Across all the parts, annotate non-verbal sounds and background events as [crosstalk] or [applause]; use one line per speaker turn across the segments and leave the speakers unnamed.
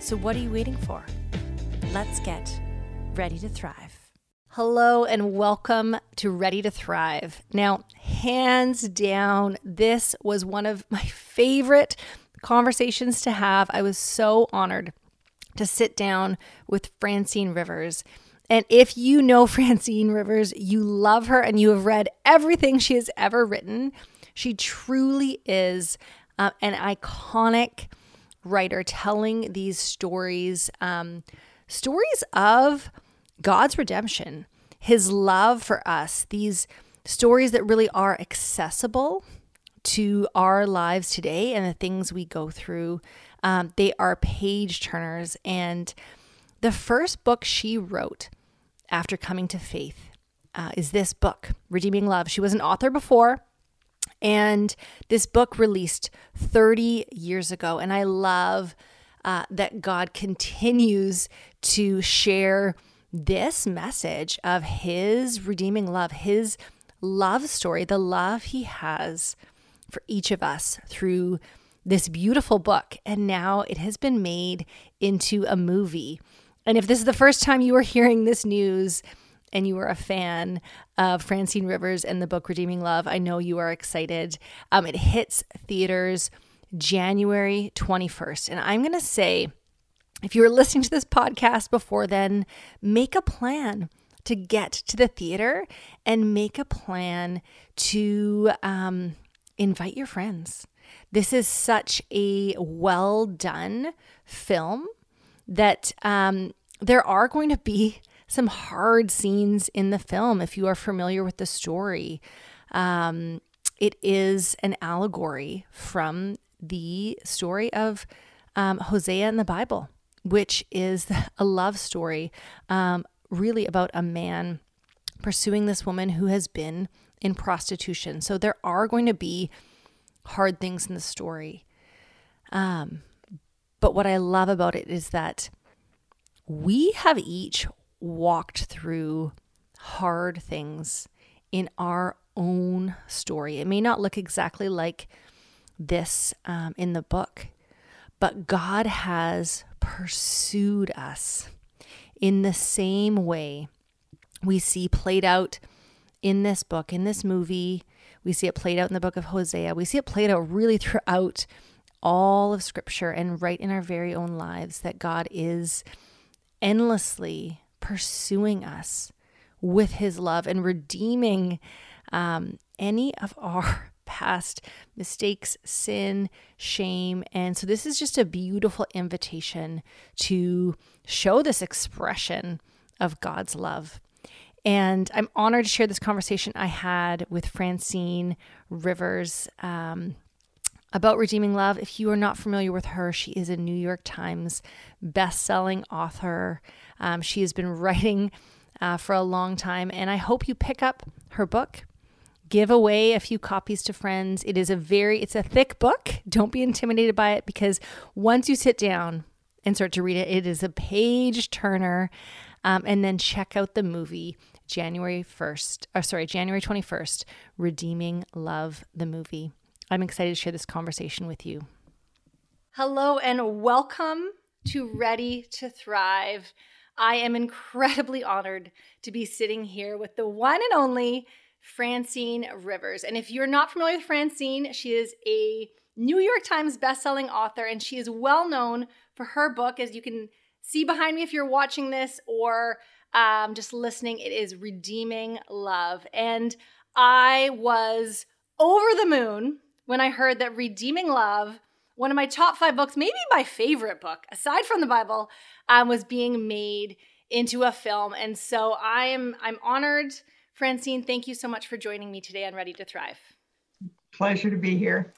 So, what are you waiting for? Let's get ready to thrive. Hello and welcome to Ready to Thrive. Now, hands down, this was one of my favorite conversations to have. I was so honored to sit down with Francine Rivers. And if you know [laughs] Francine Rivers, you love her and you have read everything she has ever written. She truly is uh, an iconic writer telling these stories, um, stories of God's redemption, his love for us, these stories that really are accessible to our lives today and the things we go through. Um, they are page turners. And the first book she wrote after coming to faith uh, is this book, Redeeming Love. She was an author before. And this book released 30 years ago. And I love uh, that God continues to share this message of his redeeming love, his love story, the love he has for each of us through this beautiful book. And now it has been made into a movie. And if this is the first time you are hearing this news, and you are a fan of Francine Rivers and the book Redeeming Love, I know you are excited. Um, it hits theaters January 21st. And I'm going to say, if you were listening to this podcast before then, make a plan to get to the theater and make a plan to um, invite your friends. This is such a well done film that um, there are going to be some hard scenes in the film if you are familiar with the story. Um, it is an allegory from the story of um, Hosea in the Bible which is [laughs] a love story, um, really about a man pursuing this woman who has been in prostitution. So there are going to be hard things in the story. Um, but what I love about it is that we have each walked through hard things in our own story. It may not look exactly like this um, in the book, but God has pursued us in the same way we see played out in this book, in this movie. We see it played out in the book of Hosea. We see it played out really [laughs] throughout all of Scripture and right in our very own lives that God is endlessly pursuing us with His love and redeeming um, any of our [laughs] past mistakes, sin, shame. And so this is just a beautiful invitation to show this expression of God's love. And I'm honored to share this conversation I had with Francine Rivers um, about redeeming love. If you are not familiar with her, she is a New York Times best-selling author. Um, she has been [laughs] writing uh, for a long time, and I hope you pick up her book give away a few copies to friends. It is a very it's a thick book. Don't be intimidated by it because once you sit down and start to read it, it is a page turner. Um, and then check out the movie January 1st, or sorry, January 21st, Redeeming Love, the movie. I'm excited to share this conversation with you. Hello, and welcome to Ready to Thrive. I am incredibly honored to be sitting here with the one and only Francine Rivers. And if you're not familiar with Francine, she is a New York Times bestselling author, and she is well known for her book, as you can see behind me if you're watching this or um, just listening. It is Redeeming Love. And I was over the moon when I heard that Redeeming Love, one of my top five books, maybe my favorite book, aside from the Bible, um, was being made into a film. And so I am I'm honored Francine, thank you so much for joining me today on Ready to Thrive.
Pleasure to be here.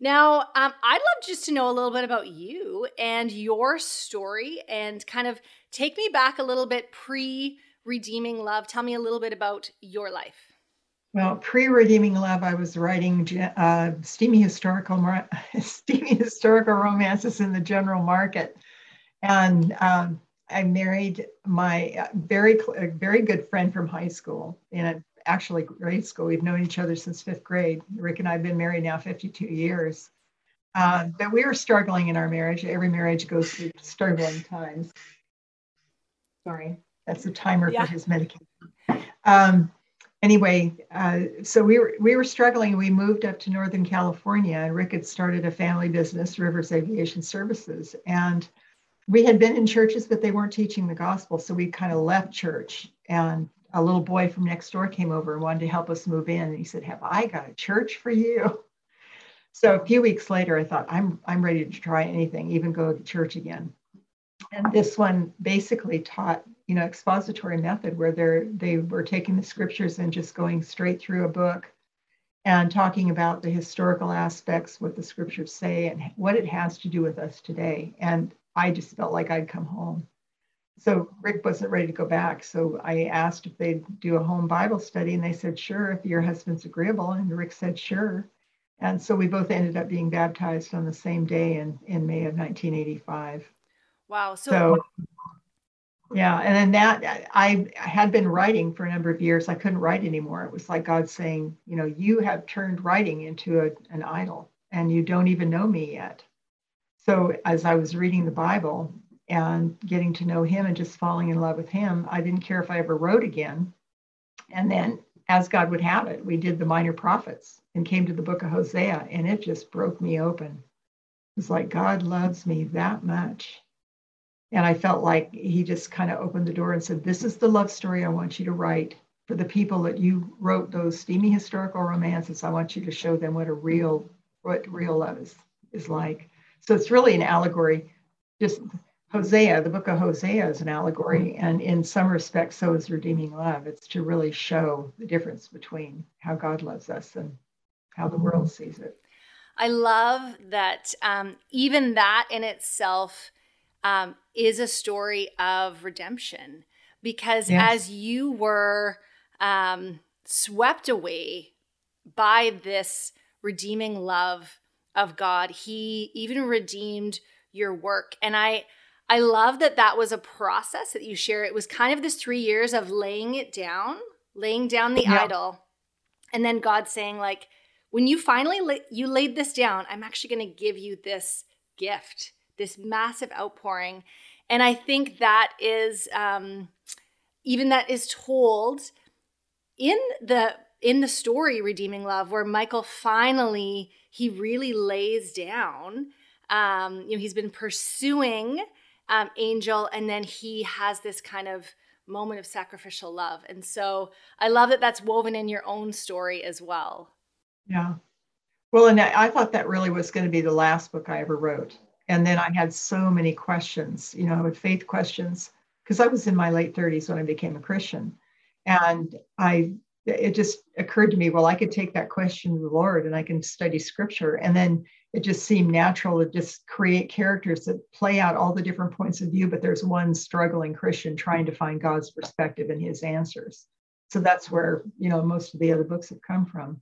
Now, um, I'd love just to know a little bit about you and your story and kind of take me back a little bit pre redeeming love. Tell me a little bit about your life.
Well, pre-redeeming love, I was writing uh, steamy historical [laughs] steamy historical romances in the general market, and um, I married my uh, very very good friend from high school in actually grade school. We've known each other since fifth grade. Rick and I have been married now 52 years. Uh, but we were struggling in our marriage. Every marriage goes through struggling times. Sorry, that's the timer yeah. for his medication. Um, anyway, uh, so we were we were struggling. We moved up to Northern California, and Rick had started a family business, Rivers Aviation Services, and we had been in churches, but they weren't teaching the gospel. So we kind of left church, and a little boy from next door came over and wanted to help us move in. And he said, "Have I got a church for you?" [laughs] So a few weeks later, I thought, "I'm I'm ready to try anything, even go to church again." And this one basically taught you know expository method where they're they were taking the scriptures and just going straight through a book and talking about the historical aspects what the scriptures say and what it has to do with us today. And i just felt like i'd come home. So rick wasn't ready to go back. So i asked if they'd do a home bible study and they said sure if your husband's agreeable. And rick said sure. And so we both ended up being baptized on the same day in, in may of 1985
wow so,
so yeah, and then that I had been writing for a number of years. I couldn't write anymore. It was like God saying, you know, you have turned writing into a, an idol, and you don't even know me yet. So as I was reading the Bible and getting to know Him and just falling in love with Him, I didn't care if I ever wrote again. And then, as God would have it, we did the Minor Prophets and came to the Book of Hosea, and it just broke me open. It was like God loves me that much and I felt like he just kind of opened the door and said, This is the love story I want you to write for the people that you wrote those steamy historical romances. I want you to show them what a real, what real love is, is like. So it's really an allegory. Just Hosea, the book of Hosea is an allegory. And in some respects, so is redeeming love. It's to really show the difference between how God loves us and how the world sees it.
I love that um, even that in itself um, is a story of redemption because yes. as you were um, swept away by this redeeming love of God, He even redeemed your work. And I, I love that that was a process that you share. It was kind of this three years of laying it down, laying down the yeah. idol, and then God saying like, when you finally la- you laid this down, I'm actually going to give you this gift this massive outpouring. And I think that is um, even that is told in the in the story redeeming love where michael finally he really lays down um, you know he's been pursuing um, angel and then he has this kind of moment of sacrificial love. And so i love that that's woven in your own story as well.
Yeah. Well and i thought that really was going to be the last book i ever wrote and then I had so many questions, you know, with faith questions, because I was in my late 30s when I became a Christian. And I it just occurred to me, well, I could take that question to the Lord and I can study scripture. And then it just seemed natural to just create characters that play out all the different points of view, but there's one struggling Christian trying to find God's perspective and his answers. So that's where, you know, most of the other books have come from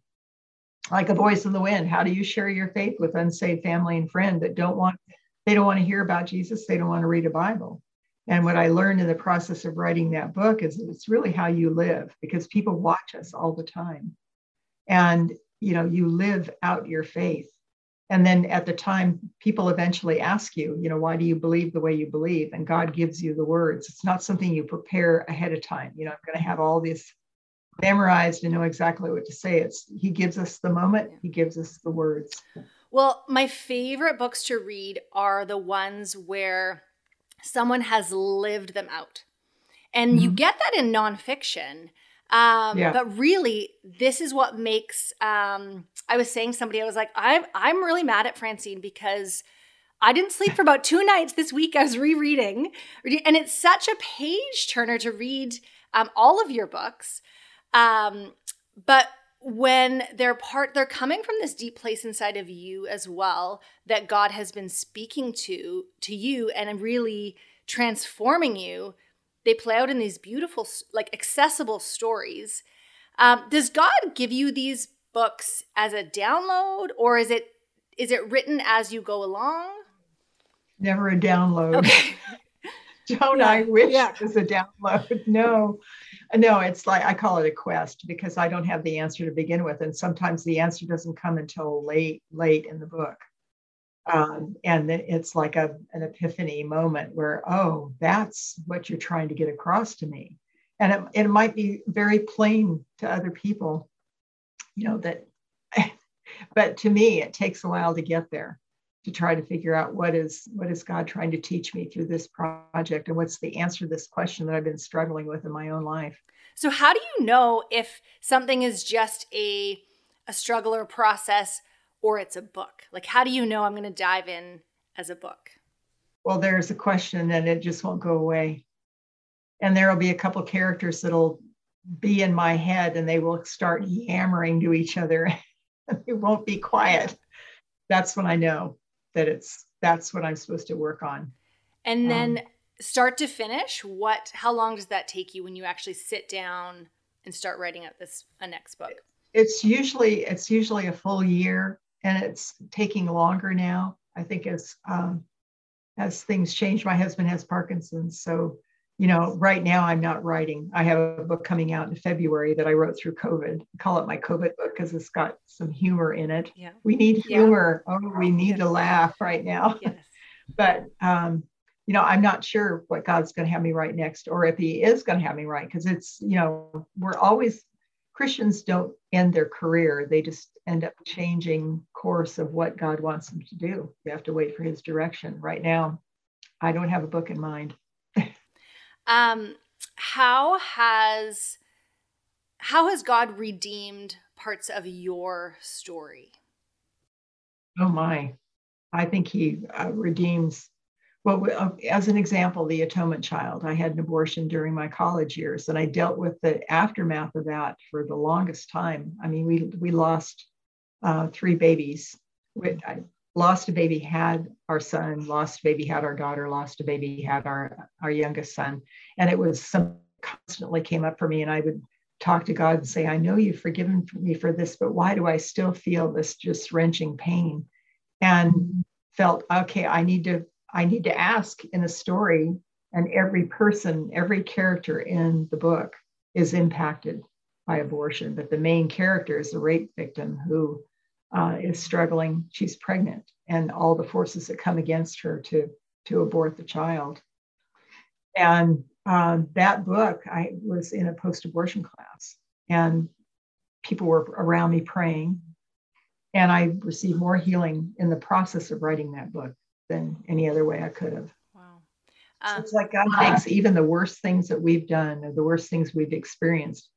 like a voice in the wind. How do you share your faith with unsaved family and friend that don't want they don't want to hear about jesus they don't want to read a bible? And what i learned in the process of writing that book is it's really how you live because people watch us all the time. And you know you live out your faith. And then at the time people eventually ask you you know why do you believe the way you believe? And god gives you the words. It's not something you prepare ahead of time. You know i'm going to have all this memorized and know exactly what to say. It's he gives us the moment, he gives us the words.
Well, my favorite books to read are the ones where someone has lived them out. And mm-hmm. you get that in nonfiction. Um, yeah. But really, this is what makes. Um, I was saying somebody, I was like, I'm I'm really mad at Francine because I didn't sleep for about two [laughs] nights this week. I was rereading, and it's such a page turner to read um, all of your books. Um, but when they're part they're coming from this deep place inside of you as well that God has been speaking to to you and really transforming you they play out in these beautiful like accessible stories um, does God give you these books as a download or is it is it written as you go along
never a download
okay. [laughs]
don't yeah. I wish yeah. it was a download? [laughs] No, no, it's like I call it a quest because I don't have the answer to begin with. And sometimes the answer doesn't come until late, late in the book. Um, and it's like a, an epiphany moment where, oh, that's what you're trying to get across to me. And it, it might be very plain to other people, you know, that, [laughs] but to me, it takes a while to get there to try to figure out what is what is God trying to teach me through this project and what's the answer to this question that I've been struggling with in my own life.
So how do you know if something is just a a struggle or process or it's a book? Like how do you know I'm going to dive in as a book?
Well, there's a question and it just won't go away. And there'll be a couple characters that'll be in my head and they will start yammering to each other. [laughs] it won't be quiet. That's when I know that it's that's what I'm supposed to work on.
And then um, start to finish, what how long does that take you when you actually sit down and start writing out this a next book?
It's usually it's usually a full year and it's taking longer now. I think as um, as things change, my husband has Parkinson's, so you know, right now I'm not writing. I have a book coming out in February that I wrote through COVID. I call it my COVID book because it's got some humor in it. Yeah. We need humor. Yeah. Oh, we need yes. to laugh right now. Yes. [laughs] but um, you know, I'm not sure what God's going to have me write next, or if He is going to have me write, because it's you know, we're always Christians don't end their career; they just end up changing course of what God wants them to do. You have to wait for His direction. Right now, I don't have a book in mind.
Um, how has how has God redeemed parts of your story?
Oh my, I think He uh, redeems. Well, uh, as an example, the atonement child. I had an abortion during my college years, and I dealt with the aftermath of that for the longest time. I mean, we we lost uh, three babies. I lost a baby, had our son, lost a baby, had our daughter, lost a baby, had our our youngest son, and it was some constantly came up for me, and I would talk to God and say, I know you've forgiven me for this, but why do I still feel this just wrenching pain? And felt okay, I need to I need to ask in a story, and every person, every character in the book is impacted by abortion, but the main character is a rape victim who uh, is struggling. She's pregnant, and all the forces that come against her to to abort the child. And uh, that book, I was in a post-abortion class, and people were around me praying, and I received more healing in the process of writing that book than any other way I could have. Wow. Um, so it's like God takes even the worst things that we've done or the worst things we've experienced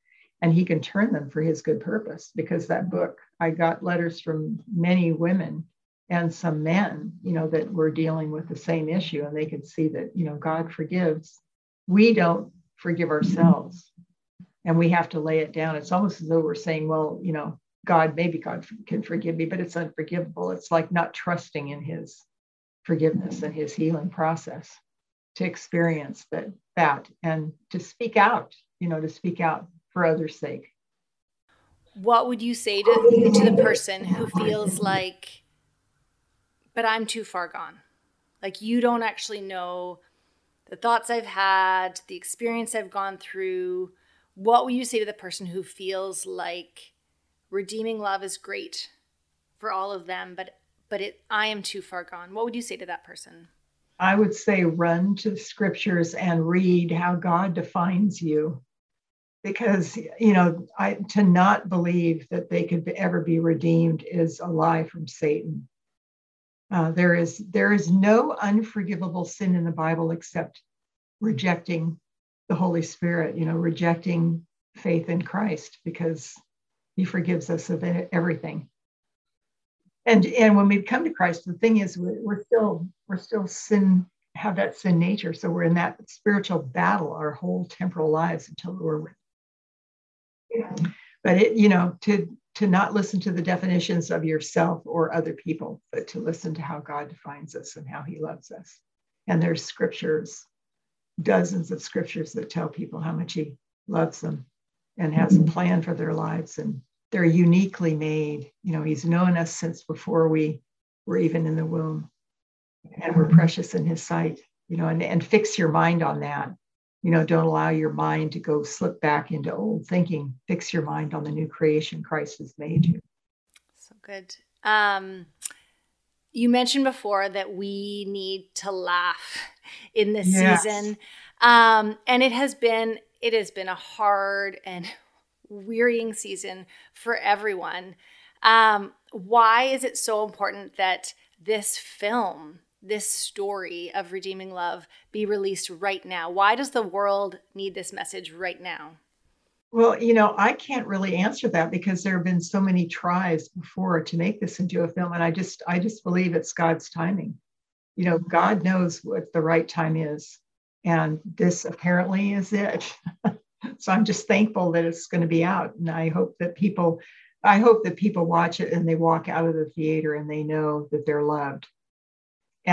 and he can turn them for his good purpose because that book i got letters from many women and some men you know that were dealing with the same issue and they could see that you know god forgives. We don't forgive ourselves and we have to lay it down. It's almost as though we're saying well you know god maybe god can forgive me but it's unforgivable. It's like not trusting in his forgiveness and his healing process to experience that that and to speak out you know to speak out for others' sake.
What would you say to, to the person who feels like, but I'm too far gone? Like you don't actually know the thoughts I've had, the experience I've gone through. What would you say to the person who feels like redeeming love is great for all of them, but but it I am too far gone? What would you say to that person?
I would say run to the scriptures and read how God defines you because you know I, to not believe that they could ever be redeemed is a lie from satan. Uh, there is there is no unforgivable sin in the bible except rejecting the holy spirit you know rejecting faith in christ because he forgives us of everything. And and when we come to christ the thing is we're, we're still we're still sin have that sin nature. So we're in that spiritual battle our whole temporal lives until we're but it you know to to not listen to the definitions of yourself or other people but to listen to how god defines us and how he loves us. And there's scriptures dozens of scriptures that tell people how much he loves them and has a plan for their lives. And they're uniquely made. You know he's known us since before we were even in the womb. And we're precious in his sight you know and, and fix your mind on that you know don't allow your mind to go slip back into old thinking fix your mind on the new creation christ has made you.
So good. Um you mentioned before that we need to laugh in this yes. season. Um and it has been it has been a hard and wearying season for everyone. Um why is it so important that this film this story of redeeming love be released right now? Why does the world need this message right now?
Well, you know, I can't really answer that because there have been so many tries before to make this into a film and I just I just believe it's God's timing. You know, God knows what the right time is and this apparently is it. [laughs] so I'm just thankful that it's going to be out and I hope that people I hope that people watch it and they walk out of the theater and they know that they're loved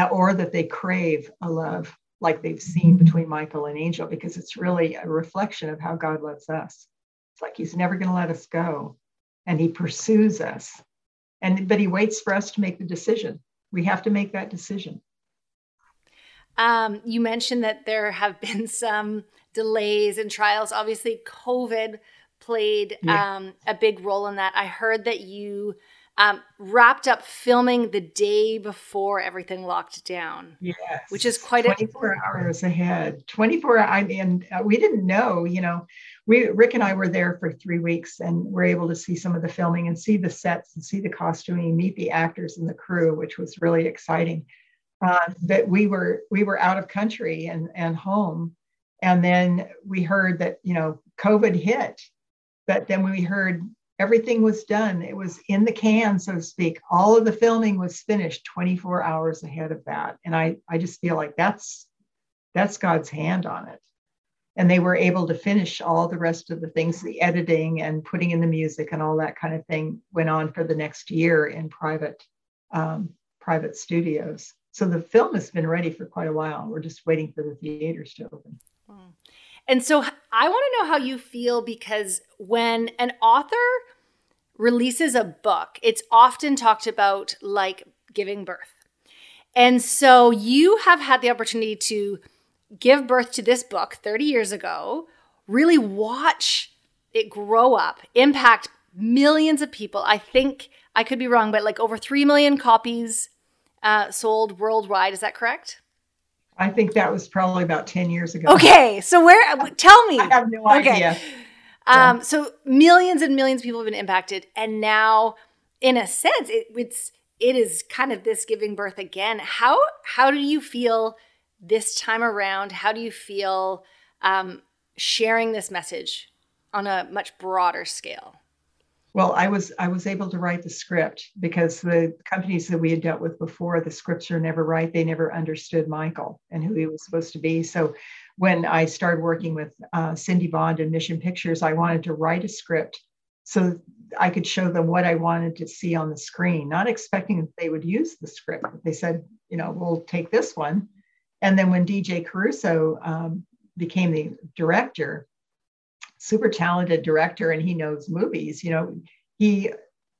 or that they crave a love like they've seen between Michael and Angel, because it's really a reflection of how God loves us. It's like he's never going to let us go and he pursues us. And but he waits for us to make the decision. We have to make that decision.
Um, you mentioned that there have been [laughs] some delays and trials. Obviously, COVID played yeah. um, a big role in that. I heard that you um, wrapped up filming the day before everything locked down.
Yes,
which is quite
24 a- hours ahead. 24. I mean, uh, we didn't know. You know, we Rick and I were there for three weeks, and we're able to see some of the filming and see the sets and see the costuming, meet the actors and the crew, which was really exciting. Uh, that we were we were out of country and and home, and then we heard that you know COVID hit, but then we heard everything was done. It was in the can, so to speak. All of the filming was finished 24 hours ahead of that. And I, I just feel like that's that's God's hand on it. And they were able to finish all the rest of the things, the editing and putting in the music and all that kind of thing went on for the next year in private um, private studios. So the film has been ready for quite a while. We're just waiting for the theaters to open.
And so I want to know how you feel because when an author releases a book, it's often talked about like giving birth. And so you have had the opportunity to give birth to this book 30 years ago, really watch it grow up, impact millions of people. I think I could be wrong, but like over 3 million copies uh, sold worldwide. Is that correct?
I think that was probably about 10 years ago.
Okay. So where tell me.
I have no okay. idea.
Um, so millions and millions of people have been impacted. And now, in a sense, it, it's it is kind of this giving birth again. How how do you feel this time around? How do you feel um, sharing this message on a much broader scale?
Well, I was I was able to write the script because the companies that we had dealt with before, the scripts are never right. They never understood Michael and who he was supposed to be. So when I started working with uh, Cindy Bond and Mission Pictures, I wanted to write a script so I could show them what I wanted to see on the screen, not expecting that they would use the script. They said, you know, we'll take this one. And then when DJ Caruso um, became the director, super talented director and he knows movies. You know, he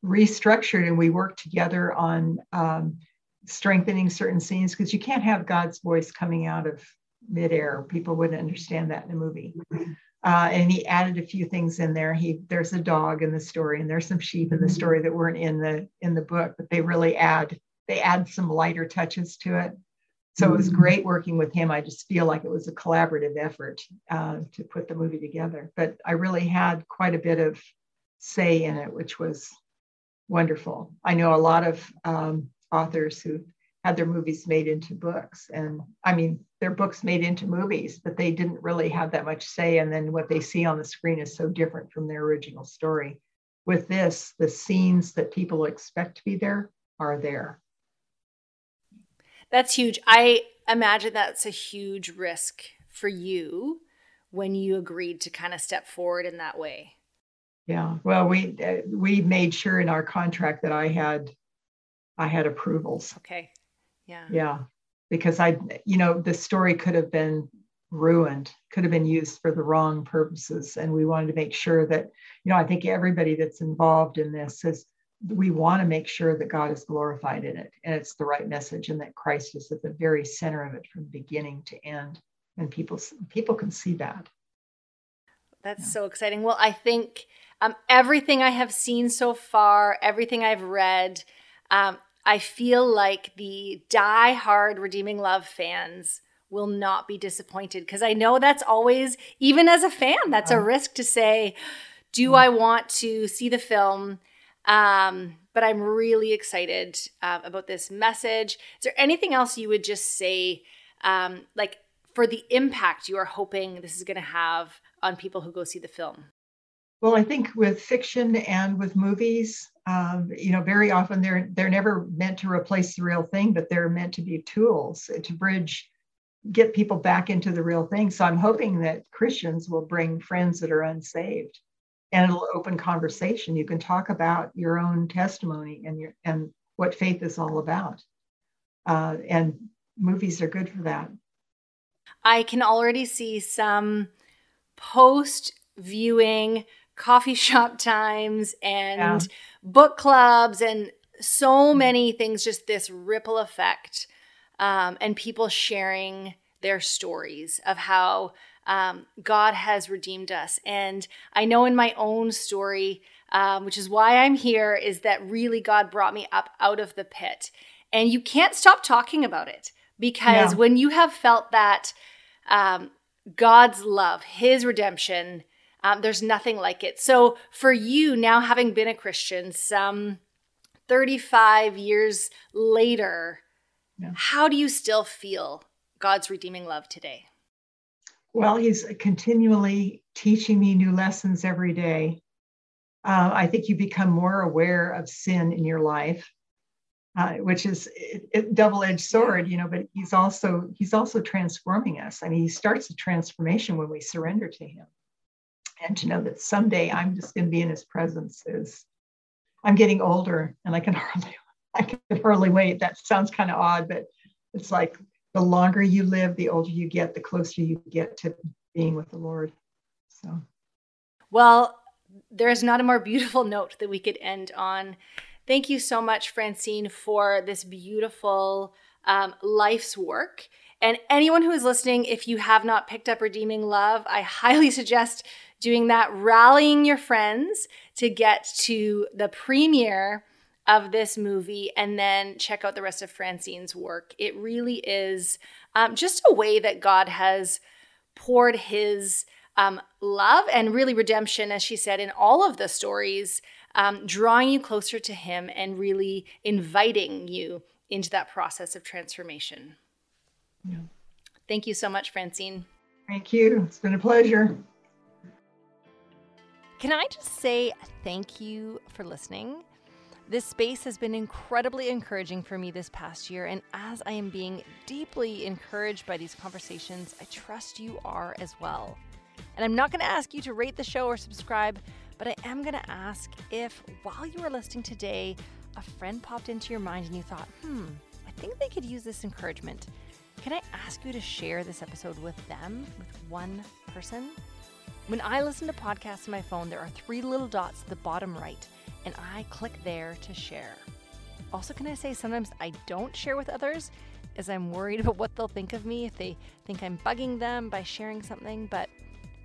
restructured and we worked together on um, strengthening certain scenes because you can't have God's voice coming out of midair. People wouldn't understand that in a movie. Uh, and he added a few things in there. He there's a dog in the story, and there's some sheep in the story that weren't in the in the book, but they really add they add some lighter touches to it. So it was mm-hmm. great working with him. I just feel like it was a collaborative effort uh, to put the movie together. But I really had quite a bit of say in it, which was wonderful. I know a lot of um, authors who had their movies made into books, and I mean, their books made into movies, but they didn't really have that much say. And then what they see on the screen is so different from their original story. With this, the scenes that people expect to be there are there.
That's huge. I imagine that's a huge risk for you when you agreed to kind of step forward in that way.
Yeah. Well, we uh, we made sure in our contract that I had I had approvals.
Okay. Yeah.
Yeah. Because I you know the story could have been ruined, could have been used for the wrong purposes and we wanted to make sure that you know I think everybody that's involved in this is we want to make sure that God is glorified in it and it's the right message and that Christ is at the very center of it from beginning to end and people people can see that.
That's yeah. so exciting. Well, I think um, everything I have seen so far, everything I've read, um, I feel like the die-hard Redeeming Love fans will not be disappointed because I know that's always, even as a fan, that's a risk to say, do mm. I want to see the film? Um, but I'm really excited uh, about this message. Is there anything else you would just say, um, like for the impact you are hoping this is going to have on people who go see the film?
Well, I think with fiction and with movies, um, you know, very often they're they're never meant to replace the real thing, but they're meant to be tools to bridge, get people back into the real thing. So I'm hoping that Christians will bring friends that are unsaved, and it'll open conversation. You can talk about your own testimony and your and what faith is all about, uh, and movies are good for that.
I can already see some post viewing coffee [laughs] shop times and yeah. book clubs and so many things, just this ripple effect, um, and people sharing their stories of how um, God has redeemed us. And I know in my own story, um, which is why I'm here, is that really God brought me up out of the pit. And you can't stop talking about it because yeah. when you have felt that um, God's love, His redemption, um, there's nothing like it. So, for you now, having been a Christian some 35 years later, yeah. how do you still feel God's redeeming love today?
Well, He's continually teaching me new lessons every day. Uh, I think you become more aware of sin in your life. Uh, which is a double-edged sword, you know. But he's also he's also transforming us. I mean, he starts the transformation when we surrender to him and to know that someday I'm just going to be in his presence is I'm getting older and I can [laughs] hardly I can hardly wait. That sounds kind of odd, but it's like the longer you live, the older you get, the closer you get to being with the Lord. So
well, there is not a more beautiful [laughs] note that we could end on. Thank you so much, Francine, for this beautiful um, life's work. And anyone who is listening, if you have not picked up Redeeming Love, I [laughs] highly suggest doing that, rallying your friends to get to the premiere of this movie and then check out the rest of Francine's work. It really is um, just a way that God has poured his um, love and really redemption, as she said, in all of the stories, um, drawing you closer to him and really inviting you into that process of transformation. Yeah. Thank you so much, Francine.
Thank you. It's been a pleasure.
Can I just say thank you for listening? This space has been incredibly encouraging for me this past year, and as I am being deeply encouraged by these conversations, I trust you are as well. And I'm not going to ask you to rate the show or subscribe, but I am going to ask if while you were listening today, a friend popped into your mind and you thought, hmm, I think they could use this encouragement. Can I ask you to share this episode with them, with one person? When I listen to podcasts on my phone, there are three little dots at the bottom right, and I click there to share. Also, can I say sometimes I don't share with others as I'm worried [laughs] about what they'll think of me if they think I'm bugging them by sharing something, but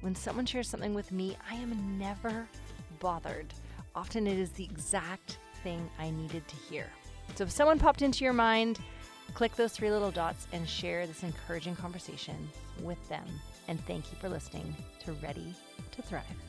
when someone shares something with me, I am never bothered. Often it is the exact thing I needed to hear. So if someone popped into your mind, click those three little dots and share this encouraging conversation with them and thank you for listening to Ready to Thrive.